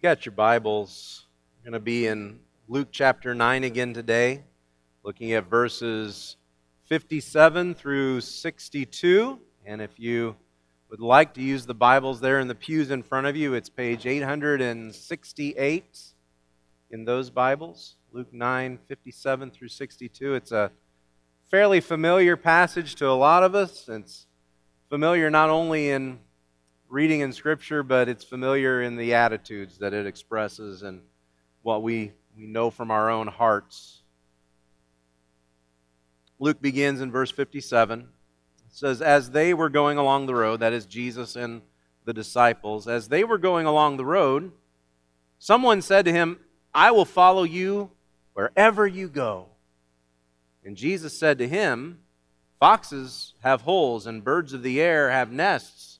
You got your Bibles. We're going to be in Luke chapter 9 again today, looking at verses 57 through 62. And if you would like to use the Bibles there in the pews in front of you, it's page 868 in those Bibles. Luke 9, 57 through 62. It's a fairly familiar passage to a lot of us. It's familiar not only in reading in Scripture, but it's familiar in the attitudes that it expresses and what we, we know from our own hearts. Luke begins in verse 57. It says, As they were going along the road, that is Jesus and the disciples, as they were going along the road, someone said to him, I will follow you wherever you go. And Jesus said to him, Foxes have holes, and birds of the air have nests,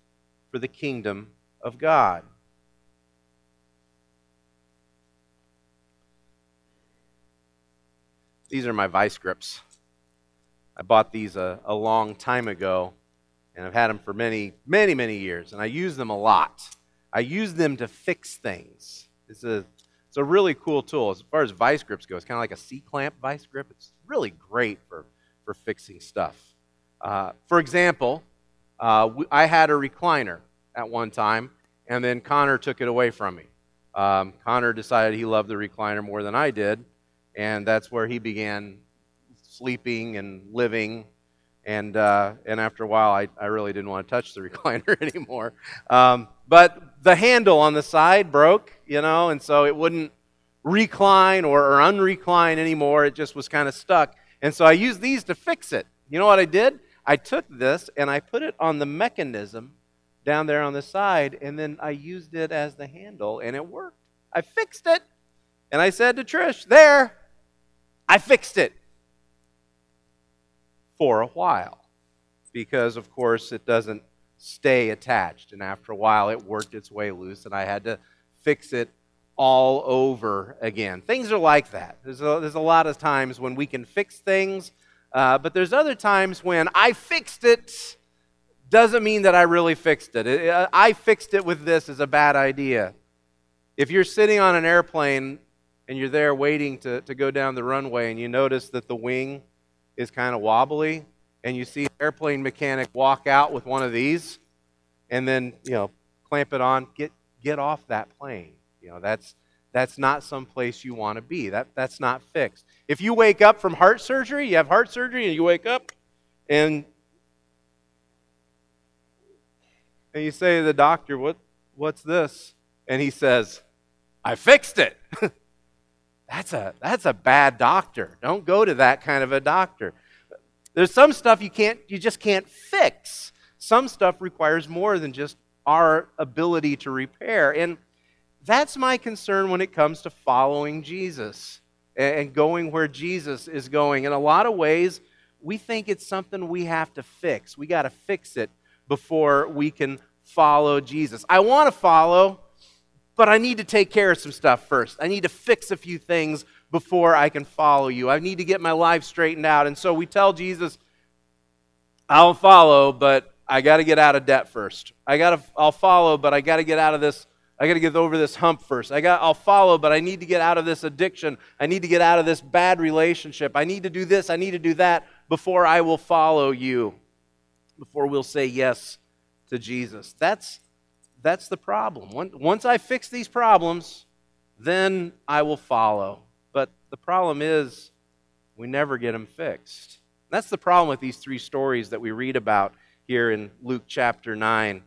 for the kingdom of God. These are my vice grips. I bought these a, a long time ago, and I've had them for many, many, many years, and I use them a lot. I use them to fix things. It's a it's a really cool tool. As far as vice grips go, it's kind of like a C-clamp vice grip. It's really great for, for fixing stuff. Uh, for example, uh, I had a recliner at one time, and then Connor took it away from me. Um, Connor decided he loved the recliner more than I did, and that's where he began sleeping and living. And, uh, and after a while, I, I really didn't want to touch the recliner anymore. Um, but the handle on the side broke, you know, and so it wouldn't recline or, or unrecline anymore. It just was kind of stuck. And so I used these to fix it. You know what I did? I took this and I put it on the mechanism down there on the side, and then I used it as the handle, and it worked. I fixed it. And I said to Trish, There, I fixed it for a while. Because, of course, it doesn't stay attached. And after a while, it worked its way loose, and I had to fix it all over again. Things are like that. There's a, there's a lot of times when we can fix things, uh, but there's other times when I fixed it doesn't mean that I really fixed it. it. Uh, I fixed it with this is a bad idea. If you're sitting on an airplane and you're there waiting to, to go down the runway and you notice that the wing is kind of wobbly, and you see an airplane mechanic walk out with one of these and then, you know, clamp it on, get, get off that plane. You know, that's, that's not some place you want to be. That, that's not fixed. If you wake up from heart surgery, you have heart surgery, and you wake up and and you say to the doctor, what, What's this? And he says, I fixed it. that's, a, that's a bad doctor. Don't go to that kind of a doctor. There's some stuff you can't you just can't fix. Some stuff requires more than just our ability to repair. And that's my concern when it comes to following Jesus and going where Jesus is going. In a lot of ways, we think it's something we have to fix. We got to fix it before we can follow Jesus. I want to follow, but I need to take care of some stuff first. I need to fix a few things before I can follow you. I need to get my life straightened out. And so we tell Jesus, I'll follow, but I got to get out of debt first. I got to I'll follow, but I got to get out of this I got to get over this hump first. I got I'll follow, but I need to get out of this addiction. I need to get out of this bad relationship. I need to do this, I need to do that before I will follow you. Before we'll say yes to Jesus. That's that's the problem. Once I fix these problems, then I will follow. But the problem is we never get them fixed. That's the problem with these three stories that we read about here in Luke chapter 9.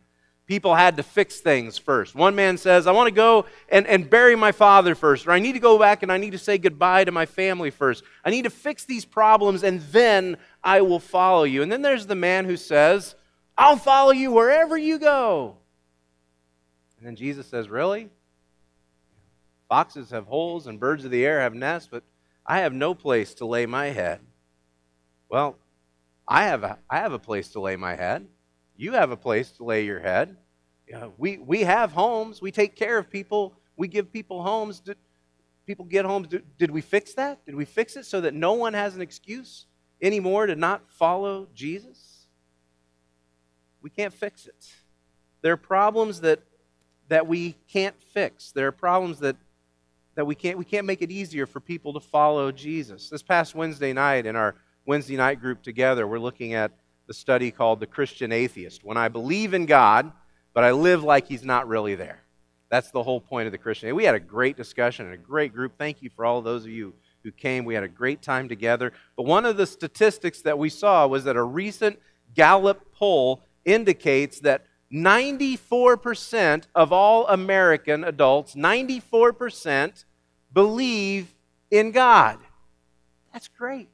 People had to fix things first. One man says, I want to go and, and bury my father first, or I need to go back and I need to say goodbye to my family first. I need to fix these problems and then I will follow you. And then there's the man who says, I'll follow you wherever you go. And then Jesus says, Really? Foxes have holes and birds of the air have nests, but I have no place to lay my head. Well, I have a, I have a place to lay my head. You have a place to lay your head. we, we have homes. We take care of people. We give people homes. Did people get homes? Did, did we fix that? Did we fix it so that no one has an excuse anymore to not follow Jesus? We can't fix it. There are problems that, that we can't fix. There are problems that, that we, can't, we can't make it easier for people to follow Jesus. This past Wednesday night in our Wednesday night group together, we're looking at the study called The Christian Atheist. When I believe in God, but I live like He's not really there. That's the whole point of the Christian. We had a great discussion and a great group. Thank you for all those of you who came. We had a great time together. But one of the statistics that we saw was that a recent Gallup poll indicates that 94% of all American adults, 94% believe in God. That's great.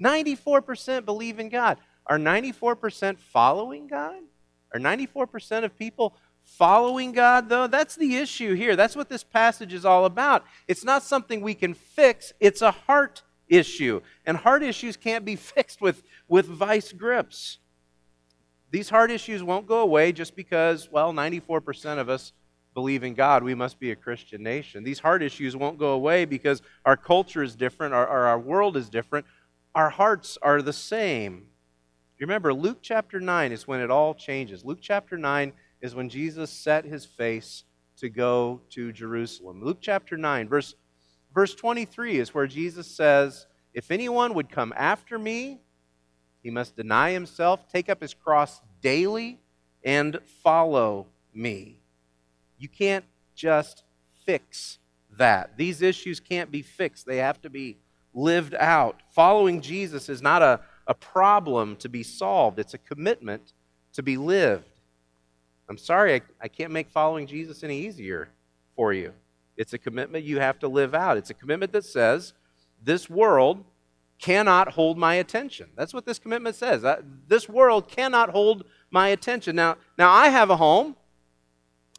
94% believe in God. Are 94% following God? Are 94% of people following God, though? That's the issue here. That's what this passage is all about. It's not something we can fix, it's a heart issue. And heart issues can't be fixed with, with vice grips. These heart issues won't go away just because, well, 94% of us believe in God, we must be a Christian nation. These heart issues won't go away because our culture is different, our, our, our world is different our hearts are the same. You remember, Luke chapter 9 is when it all changes. Luke chapter 9 is when Jesus set his face to go to Jerusalem. Luke chapter 9, verse, verse 23 is where Jesus says, If anyone would come after me, he must deny himself, take up his cross daily, and follow me. You can't just fix that. These issues can't be fixed, they have to be lived out. Following Jesus is not a, a problem to be solved, it's a commitment to be lived. I'm sorry, I, I can't make following Jesus any easier for you. It's a commitment you have to live out. It's a commitment that says, this world cannot hold my attention. That's what this commitment says. Uh, this world cannot hold my attention. Now, now I have a home,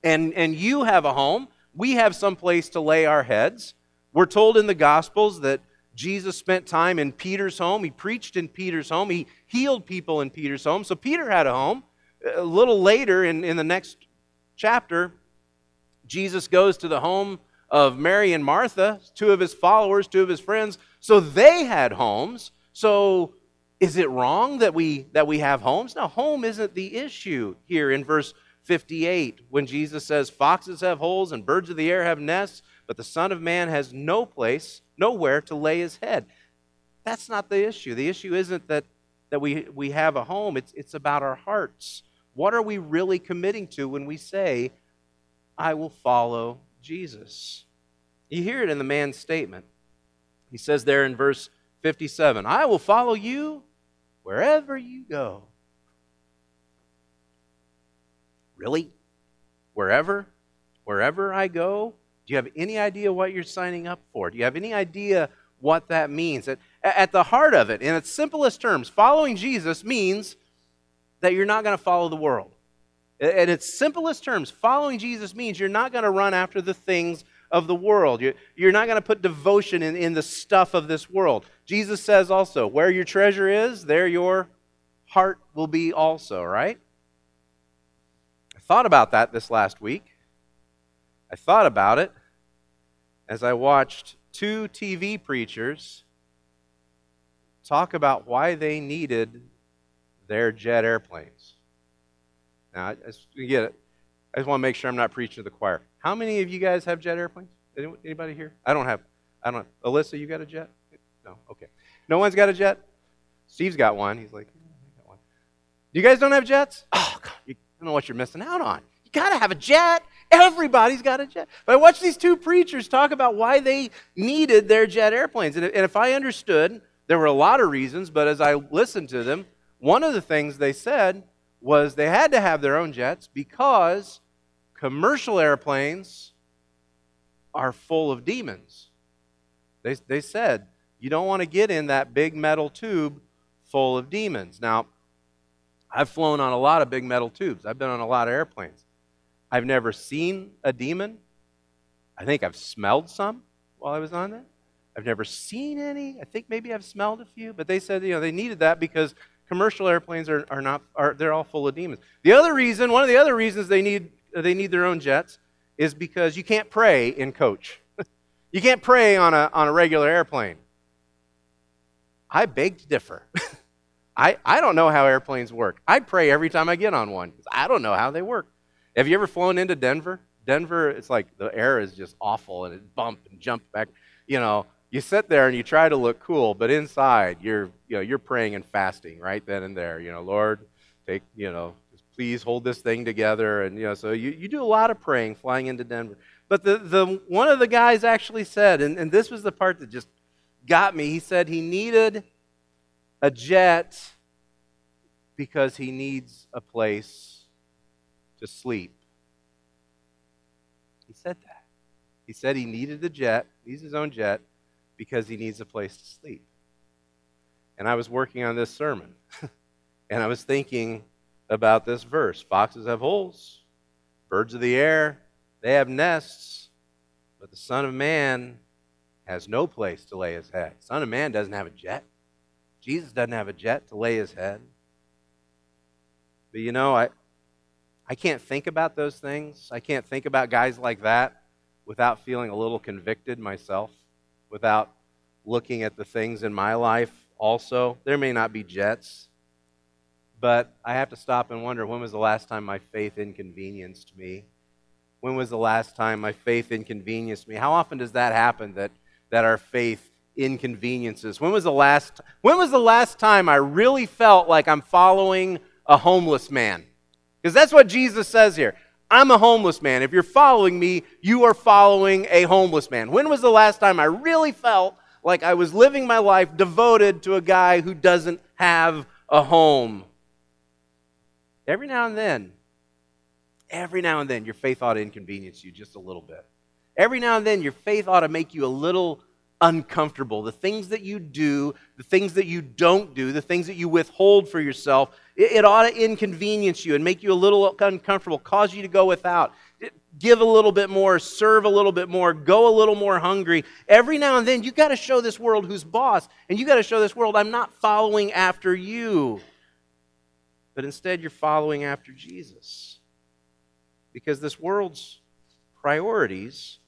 and, and you have a home. We have some place to lay our heads. We're told in the Gospels that Jesus spent time in Peter's home. He preached in Peter's home. He healed people in Peter's home. So Peter had a home. A little later in, in the next chapter, Jesus goes to the home of Mary and Martha, two of his followers, two of his friends. So they had homes. So is it wrong that we that we have homes? Now, home isn't the issue here in verse 58 when Jesus says, Foxes have holes and birds of the air have nests, but the Son of Man has no place nowhere to lay his head. That's not the issue. The issue isn't that, that we, we have a home, it's, it's about our hearts. What are we really committing to when we say, I will follow Jesus? You hear it in the man's statement. He says there in verse 57 I will follow you wherever you go. Really? Wherever? Wherever I go? Do you have any idea what you're signing up for? Do you have any idea what that means? At, at the heart of it, in its simplest terms, following Jesus means that you're not going to follow the world. In its simplest terms, following Jesus means you're not going to run after the things of the world. You're, not going to put devotion in, in the stuff of this world. Jesus says also, where your treasure is, there your heart will be also, right? I thought about that this last week. I thought about it as I watched two TV preachers talk about why they needed their jet airplanes. Now, I just, get it. I just want to make sure I'm not preaching to the choir. How many of you guys have jet airplanes? Anybody here? I don't have. I don't. Alyssa, you got a jet? No. Okay. No one's got a jet. Steve's got one. He's like, I got one. You guys don't have jets? Oh, God, you don't know what you're missing out on. You got to have a jet. Everybody's got a jet. But I watched these two preachers talk about why they needed their jet airplanes. And if I understood, there were a lot of reasons, but as I listened to them, one of the things they said was they had to have their own jets because commercial airplanes are full of demons. They, they said, you don't want to get in that big metal tube full of demons. Now, I've flown on a lot of big metal tubes, I've been on a lot of airplanes. I've never seen a demon. I think I've smelled some while I was on there. I've never seen any. I think maybe I've smelled a few, but they said you know they needed that because commercial airplanes are, are not are they're all full of demons. The other reason, one of the other reasons they need they need their own jets is because you can't pray in coach. you can't pray on a on a regular airplane. I beg to differ. I, I don't know how airplanes work. I pray every time I get on one. I don't know how they work. Have you ever flown into Denver? Denver, it's like the air is just awful and it bump and jump back. You know, you sit there and you try to look cool, but inside you're you know you're praying and fasting right then and there. You know, Lord, take you know, please hold this thing together, and you know, so you, you do a lot of praying flying into Denver. But the, the one of the guys actually said, and, and this was the part that just got me. He said he needed a jet because he needs a place to sleep. He said that. He said he needed a jet, needs his own jet, because he needs a place to sleep. And I was working on this sermon, and I was thinking about this verse Foxes have holes, birds of the air, they have nests, but the Son of Man has no place to lay his head. Son of Man doesn't have a jet. Jesus doesn't have a jet to lay his head. But you know, I, I can't think about those things. I can't think about guys like that without feeling a little convicted myself without looking at the things in my life also. There may not be jets, but I have to stop and wonder when was the last time my faith inconvenienced me? When was the last time my faith inconvenienced me? How often does that happen that, that our faith inconveniences? When was the last when was the last time I really felt like I'm following a homeless man? Because that's what Jesus says here. I'm a homeless man. If you're following me, you are following a homeless man. When was the last time I really felt like I was living my life devoted to a guy who doesn't have a home? Every now and then, every now and then, your faith ought to inconvenience you just a little bit. Every now and then, your faith ought to make you a little uncomfortable. The things that you do, the things that you don't do, the things that you withhold for yourself, it, it ought to inconvenience you and make you a little uncomfortable, cause you to go without. Give a little bit more, serve a little bit more, go a little more hungry. Every now and then, you got to show this world who's boss, and you got to show this world, I'm not following after you. But instead, you're following after Jesus. Because this world's priorities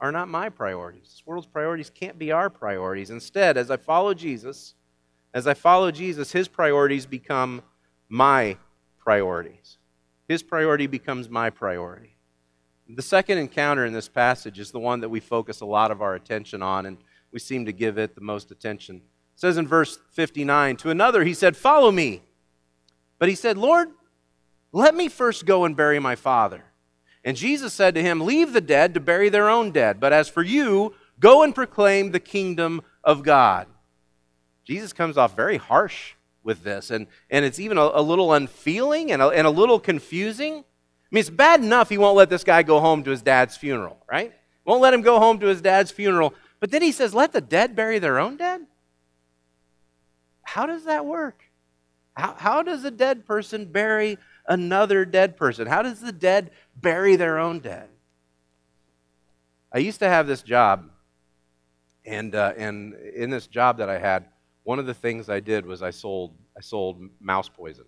are not my priorities. This world's priorities can't be our priorities. Instead, as I follow Jesus, as I follow Jesus, his priorities become my priorities. His priority becomes my priority. The second encounter in this passage is the one that we focus a lot of our attention on, and we seem to give it the most attention. It says in verse 59 To another, he said, Follow me. But he said, Lord, let me first go and bury my father. And Jesus said to him, Leave the dead to bury their own dead, but as for you, go and proclaim the kingdom of God. Jesus comes off very harsh with this, and, and it's even a, a little unfeeling and a, and a little confusing. I mean, it's bad enough he won't let this guy go home to his dad's funeral, right? Won't let him go home to his dad's funeral. But then he says, Let the dead bury their own dead? How does that work? How, how does a dead person bury another dead person? How does the dead bury their own dead? I used to have this job, and, uh, and in this job that I had, one of the things I did was I sold, I sold mouse poison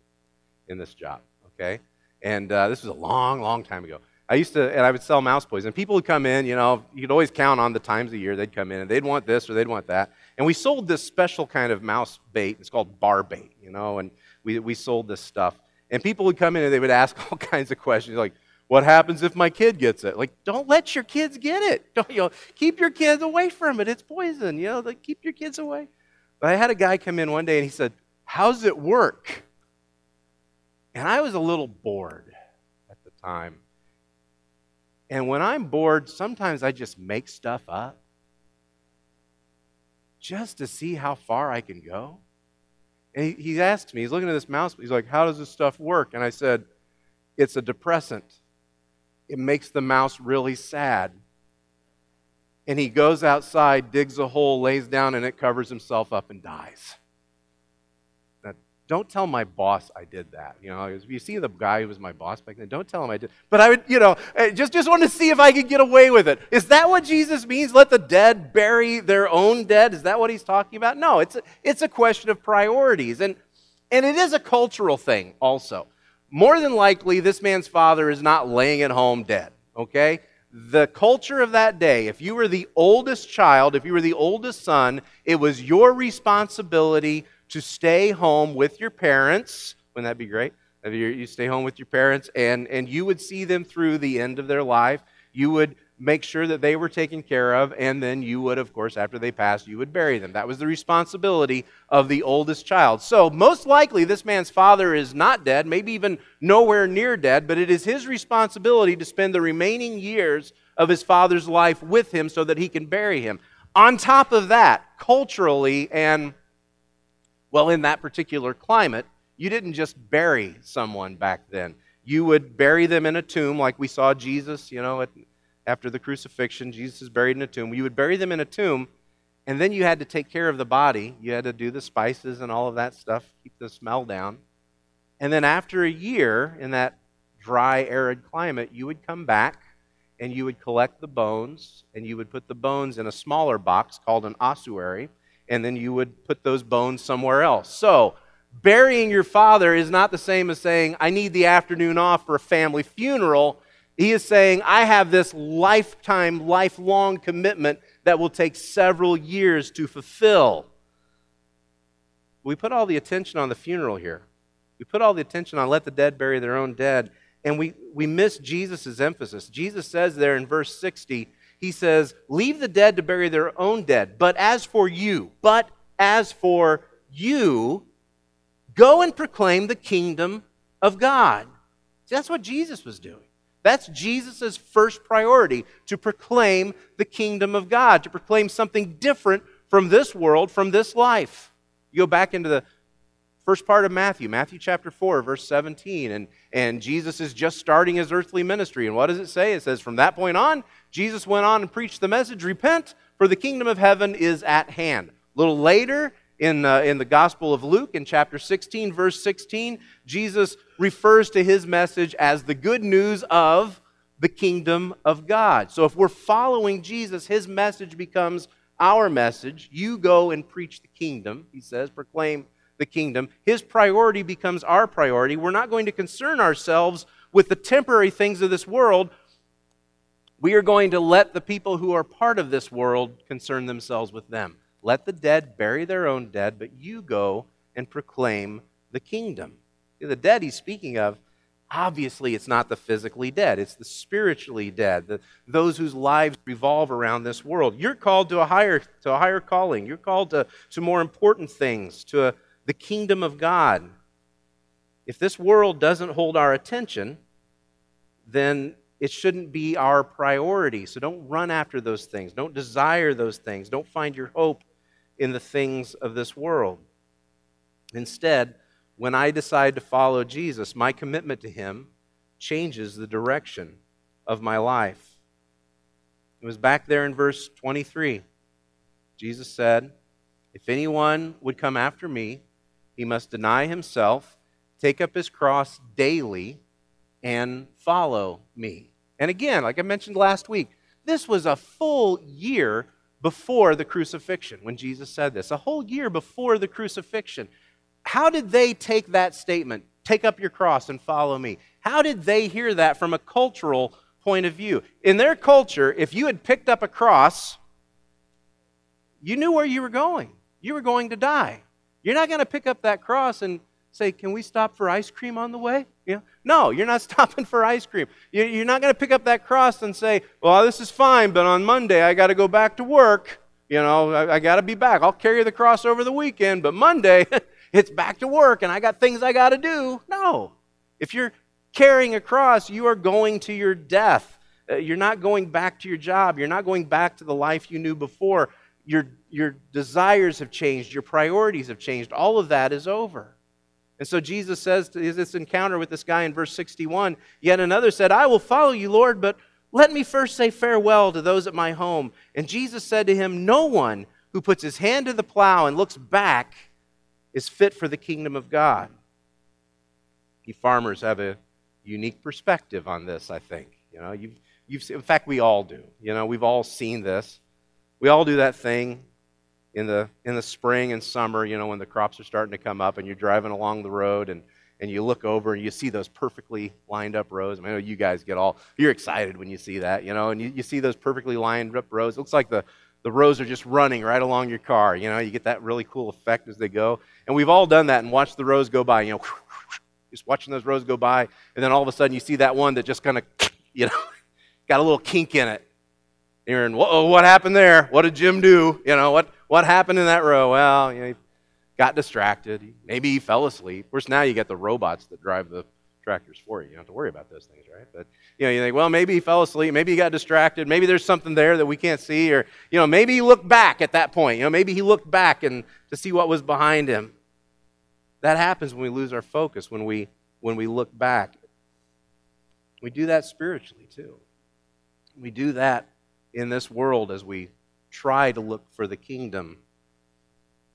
in this job, okay? And uh, this was a long, long time ago. I used to, and I would sell mouse poison. People would come in, you know, you could always count on the times of year they'd come in, and they'd want this or they'd want that. And we sold this special kind of mouse bait. It's called bar bait, you know, and we, we sold this stuff. And people would come in and they would ask all kinds of questions like, what happens if my kid gets it? Like, don't let your kids get it. Don't, you know, keep your kids away from it. It's poison. You know, like, keep your kids away. But I had a guy come in one day and he said, How's it work? And I was a little bored at the time. And when I'm bored, sometimes I just make stuff up just to see how far I can go. And he, he asks me, he's looking at this mouse, he's like, How does this stuff work? And I said, It's a depressant. It makes the mouse really sad. And he goes outside, digs a hole, lays down, and it covers himself up and dies. That, don't tell my boss I did that. You know, if you see the guy who was my boss back then, don't tell him I did. But I would, you know, eh, just, just want to see if I could get away with it. Is that what Jesus means? Let the dead bury their own dead? Is that what he's talking about? No, it's a, it's a question of priorities. And, and it is a cultural thing also. More than likely, this man's father is not laying at home dead, okay? The culture of that day, if you were the oldest child, if you were the oldest son, it was your responsibility to stay home with your parents. Wouldn't that be great? If you stay home with your parents and, and you would see them through the end of their life. You would make sure that they were taken care of, and then you would, of course, after they passed, you would bury them. That was the responsibility of the oldest child. So, most likely, this man's father is not dead, maybe even nowhere near dead, but it is his responsibility to spend the remaining years of his father's life with him so that he can bury him. On top of that, culturally and well, in that particular climate, you didn't just bury someone back then. You would bury them in a tomb, like we saw Jesus, you know, at, after the crucifixion. Jesus is buried in a tomb. You would bury them in a tomb, and then you had to take care of the body. You had to do the spices and all of that stuff, keep the smell down. And then after a year in that dry, arid climate, you would come back and you would collect the bones, and you would put the bones in a smaller box called an ossuary and then you would put those bones somewhere else. So, burying your father is not the same as saying, I need the afternoon off for a family funeral. He is saying, I have this lifetime, lifelong commitment that will take several years to fulfill. We put all the attention on the funeral here. We put all the attention on let the dead bury their own dead, and we, we miss Jesus' emphasis. Jesus says there in verse 60, he says, Leave the dead to bury their own dead. But as for you, but as for you, go and proclaim the kingdom of God. See, that's what Jesus was doing. That's Jesus' first priority to proclaim the kingdom of God, to proclaim something different from this world, from this life. You go back into the first part of Matthew, Matthew chapter 4, verse 17, and, and Jesus is just starting his earthly ministry. And what does it say? It says, From that point on, Jesus went on and preached the message repent, for the kingdom of heaven is at hand. A little later, in, uh, in the Gospel of Luke, in chapter 16, verse 16, Jesus refers to his message as the good news of the kingdom of God. So if we're following Jesus, his message becomes our message. You go and preach the kingdom, he says, proclaim the kingdom, his priority becomes our priority. We're not going to concern ourselves with the temporary things of this world. We are going to let the people who are part of this world concern themselves with them. Let the dead bury their own dead, but you go and proclaim the kingdom. The dead he's speaking of, obviously, it's not the physically dead, it's the spiritually dead, the, those whose lives revolve around this world. You're called to a higher, to a higher calling, you're called to, to more important things, to a the kingdom of God. If this world doesn't hold our attention, then it shouldn't be our priority. So don't run after those things. Don't desire those things. Don't find your hope in the things of this world. Instead, when I decide to follow Jesus, my commitment to him changes the direction of my life. It was back there in verse 23. Jesus said, If anyone would come after me, he must deny himself, take up his cross daily, and follow me. And again, like I mentioned last week, this was a full year before the crucifixion when Jesus said this, a whole year before the crucifixion. How did they take that statement, take up your cross and follow me? How did they hear that from a cultural point of view? In their culture, if you had picked up a cross, you knew where you were going. You were going to die. You're not going to pick up that cross and say, Can we stop for ice cream on the way? You know? No, you're not stopping for ice cream. You're not going to pick up that cross and say, Well, this is fine, but on Monday I got to go back to work. You know, I, I got to be back. I'll carry the cross over the weekend, but Monday it's back to work and I got things I got to do. No. If you're carrying a cross, you are going to your death. Uh, you're not going back to your job. You're not going back to the life you knew before your, your desires have changed, your priorities have changed. All of that is over. And so Jesus says to this encounter with this guy in verse 61 Yet another said, I will follow you, Lord, but let me first say farewell to those at my home. And Jesus said to him, No one who puts his hand to the plow and looks back is fit for the kingdom of God. You farmers have a unique perspective on this, I think. You know, you've, you've in fact, we all do. You know, we've all seen this. We all do that thing in the, in the spring and summer, you know, when the crops are starting to come up and you're driving along the road and, and you look over and you see those perfectly lined up rows. I, mean, I know you guys get all, you're excited when you see that, you know, and you, you see those perfectly lined up rows. It looks like the, the rows are just running right along your car. You know, you get that really cool effect as they go. And we've all done that and watched the rows go by, you know, just watching those rows go by. And then all of a sudden you see that one that just kind of, you know, got a little kink in it. You're whoa, what happened there? What did Jim do? You know, what, what happened in that row? Well, you know, he got distracted. Maybe he fell asleep. Of course, now you get the robots that drive the tractors for you. You don't have to worry about those things, right? But you know, you think, well, maybe he fell asleep, maybe he got distracted, maybe there's something there that we can't see, or you know, maybe he looked back at that point. You know, maybe he looked back and to see what was behind him. That happens when we lose our focus, when we when we look back. We do that spiritually too. We do that in this world as we try to look for the kingdom.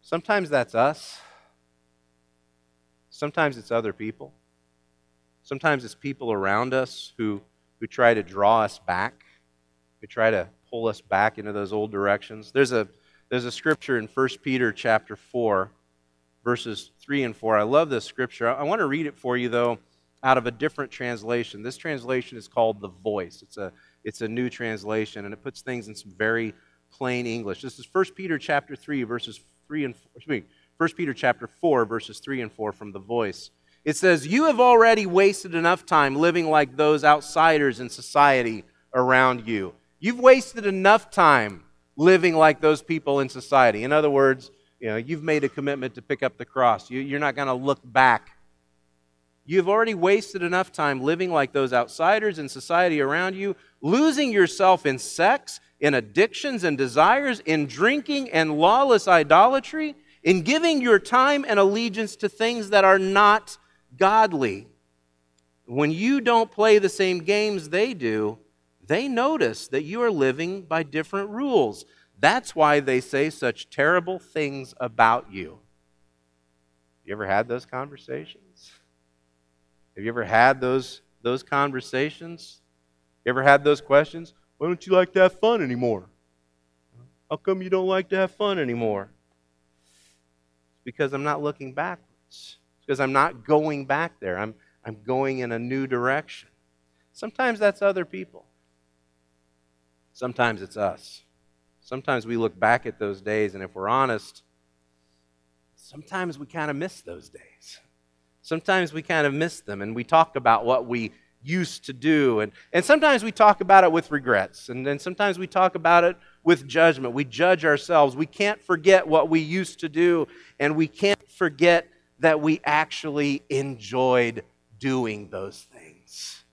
Sometimes that's us. Sometimes it's other people. Sometimes it's people around us who, who try to draw us back, who try to pull us back into those old directions. There's a, there's a scripture in 1 Peter chapter 4, verses 3 and 4. I love this scripture. I want to read it for you, though, out of a different translation. This translation is called The Voice. It's a, it's a new translation, and it puts things in some very plain English. This is 1 Peter chapter 3, verses 3 and 4. Excuse me, 1 Peter chapter 4, verses 3 and 4 from The Voice. It says, You have already wasted enough time living like those outsiders in society around you. You've wasted enough time living like those people in society. In other words, you know, you've made a commitment to pick up the cross. You, you're not going to look back. You've already wasted enough time living like those outsiders in society around you, losing yourself in sex, in addictions and desires, in drinking and lawless idolatry, in giving your time and allegiance to things that are not godly. When you don't play the same games they do, they notice that you are living by different rules. That's why they say such terrible things about you. You ever had those conversations? Have you ever had those, those conversations? You ever had those questions? Why don't you like to have fun anymore? How come you don't like to have fun anymore? It's because I'm not looking backwards because I'm not going back there. I'm, I'm going in a new direction. Sometimes that's other people. Sometimes it's us. Sometimes we look back at those days, and if we're honest, sometimes we kind of miss those days. Sometimes we kind of miss them, and we talk about what we used to do. And, and sometimes we talk about it with regrets, and then sometimes we talk about it with judgment. We judge ourselves. We can't forget what we used to do, and we can't forget that we actually enjoyed doing those things.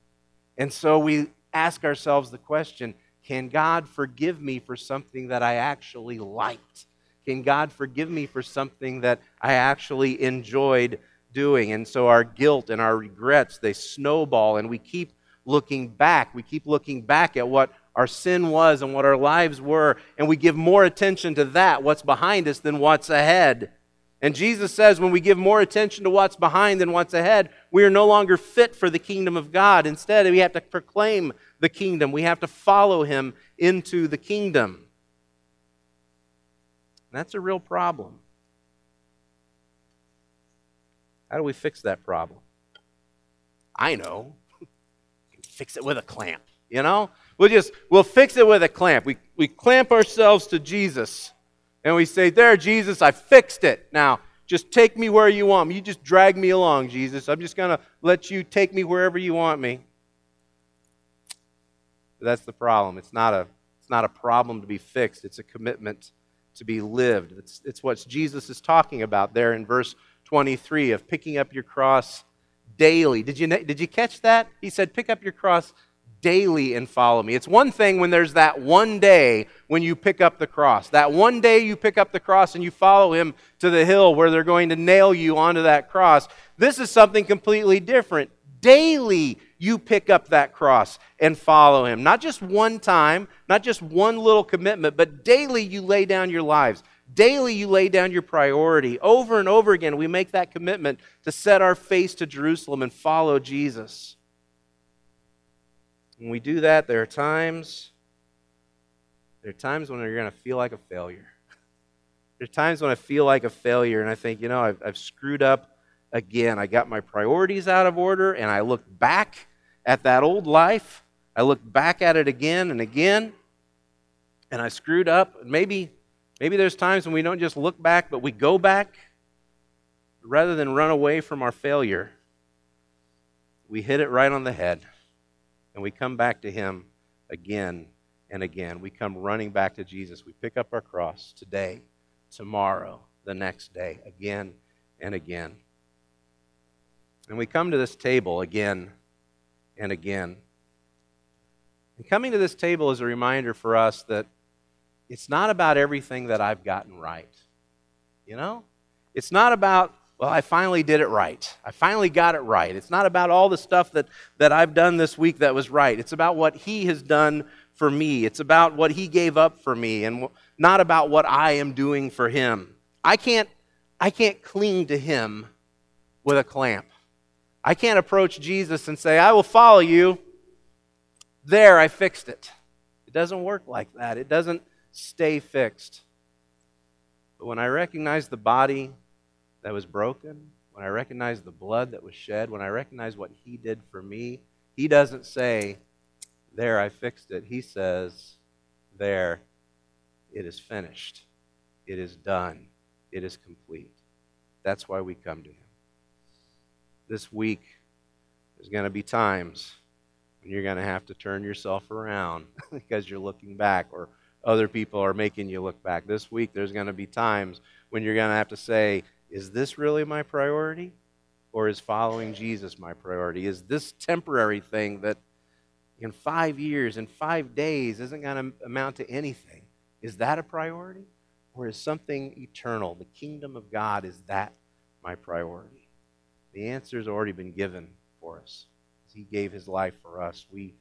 And so we ask ourselves the question can God forgive me for something that I actually liked? Can God forgive me for something that I actually enjoyed doing? And so our guilt and our regrets, they snowball and we keep looking back. We keep looking back at what our sin was and what our lives were, and we give more attention to that, what's behind us, than what's ahead. And Jesus says when we give more attention to what's behind than what's ahead, we are no longer fit for the kingdom of God. Instead, we have to proclaim the kingdom, we have to follow him into the kingdom. that's a real problem. How do we fix that problem? I know. fix it with a clamp, you know? We'll just we'll fix it with a clamp. We we clamp ourselves to Jesus and we say, There, Jesus, I fixed it. Now, just take me where you want me. You just drag me along, Jesus. I'm just to let you take me wherever you want me. But that's the problem. It's not, a, it's not a problem to be fixed, it's a commitment to be lived. It's, it's what Jesus is talking about there in verse 23 of picking up your cross daily. Did you, did you catch that? He said, Pick up your cross daily and follow me. It's one thing when there's that one day when you pick up the cross. That one day you pick up the cross and you follow him to the hill where they're going to nail you onto that cross. This is something completely different. Daily you pick up that cross and follow him. Not just one time, not just one little commitment, but daily you lay down your lives. Daily, you lay down your priority. Over and over again, we make that commitment to set our face to Jerusalem and follow Jesus. When we do that, there are times there are times when you're going to feel like a failure. There are times when I feel like a failure and I think, you know, I've, I've screwed up again. I got my priorities out of order and I look back at that old life. I look back at it again and again and I screwed up. Maybe, maybe there's times when we don't just look back, but we go back rather than run away from our failure. We hit it right on the head and we come back to Him again and again. We come running back to Jesus. We pick up our cross today, tomorrow, the next day, again and again. And we come to this table again and again. And coming to this table is a reminder for us that it's not about everything that I've gotten right. You know? It's not about, well, I finally did it right. I finally got it right. It's not about all the stuff that, that I've done this week that was right. It's about what He has done for me. It's about what He gave up for me and not about what I am doing for Him. I can't, I can't cling to Him with a clamp. I can't approach Jesus and say, I will follow you. There, I fixed it. It doesn't work like that. It doesn't stay fixed. But when I recognize the body that was broken, when I recognize the blood that was shed, when I recognize what He did for me, He doesn't say, There, I fixed it. He says, There, it is finished. It is done. It is complete. That's why we come to Him. This week, there's going to be times when you're going to have to turn yourself around because you're looking back or other people are making you look back. This week, there's going to be times when you're going to have to say, Is this really my priority? Or is following Jesus my priority? Is this temporary thing that in five years, in five days, isn't going to amount to anything? Is that a priority? Or is something eternal? The kingdom of God, is that my priority? The answer has already been given for us. He gave His life for us, we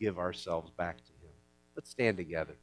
give ourselves back to Him. Let's stand together.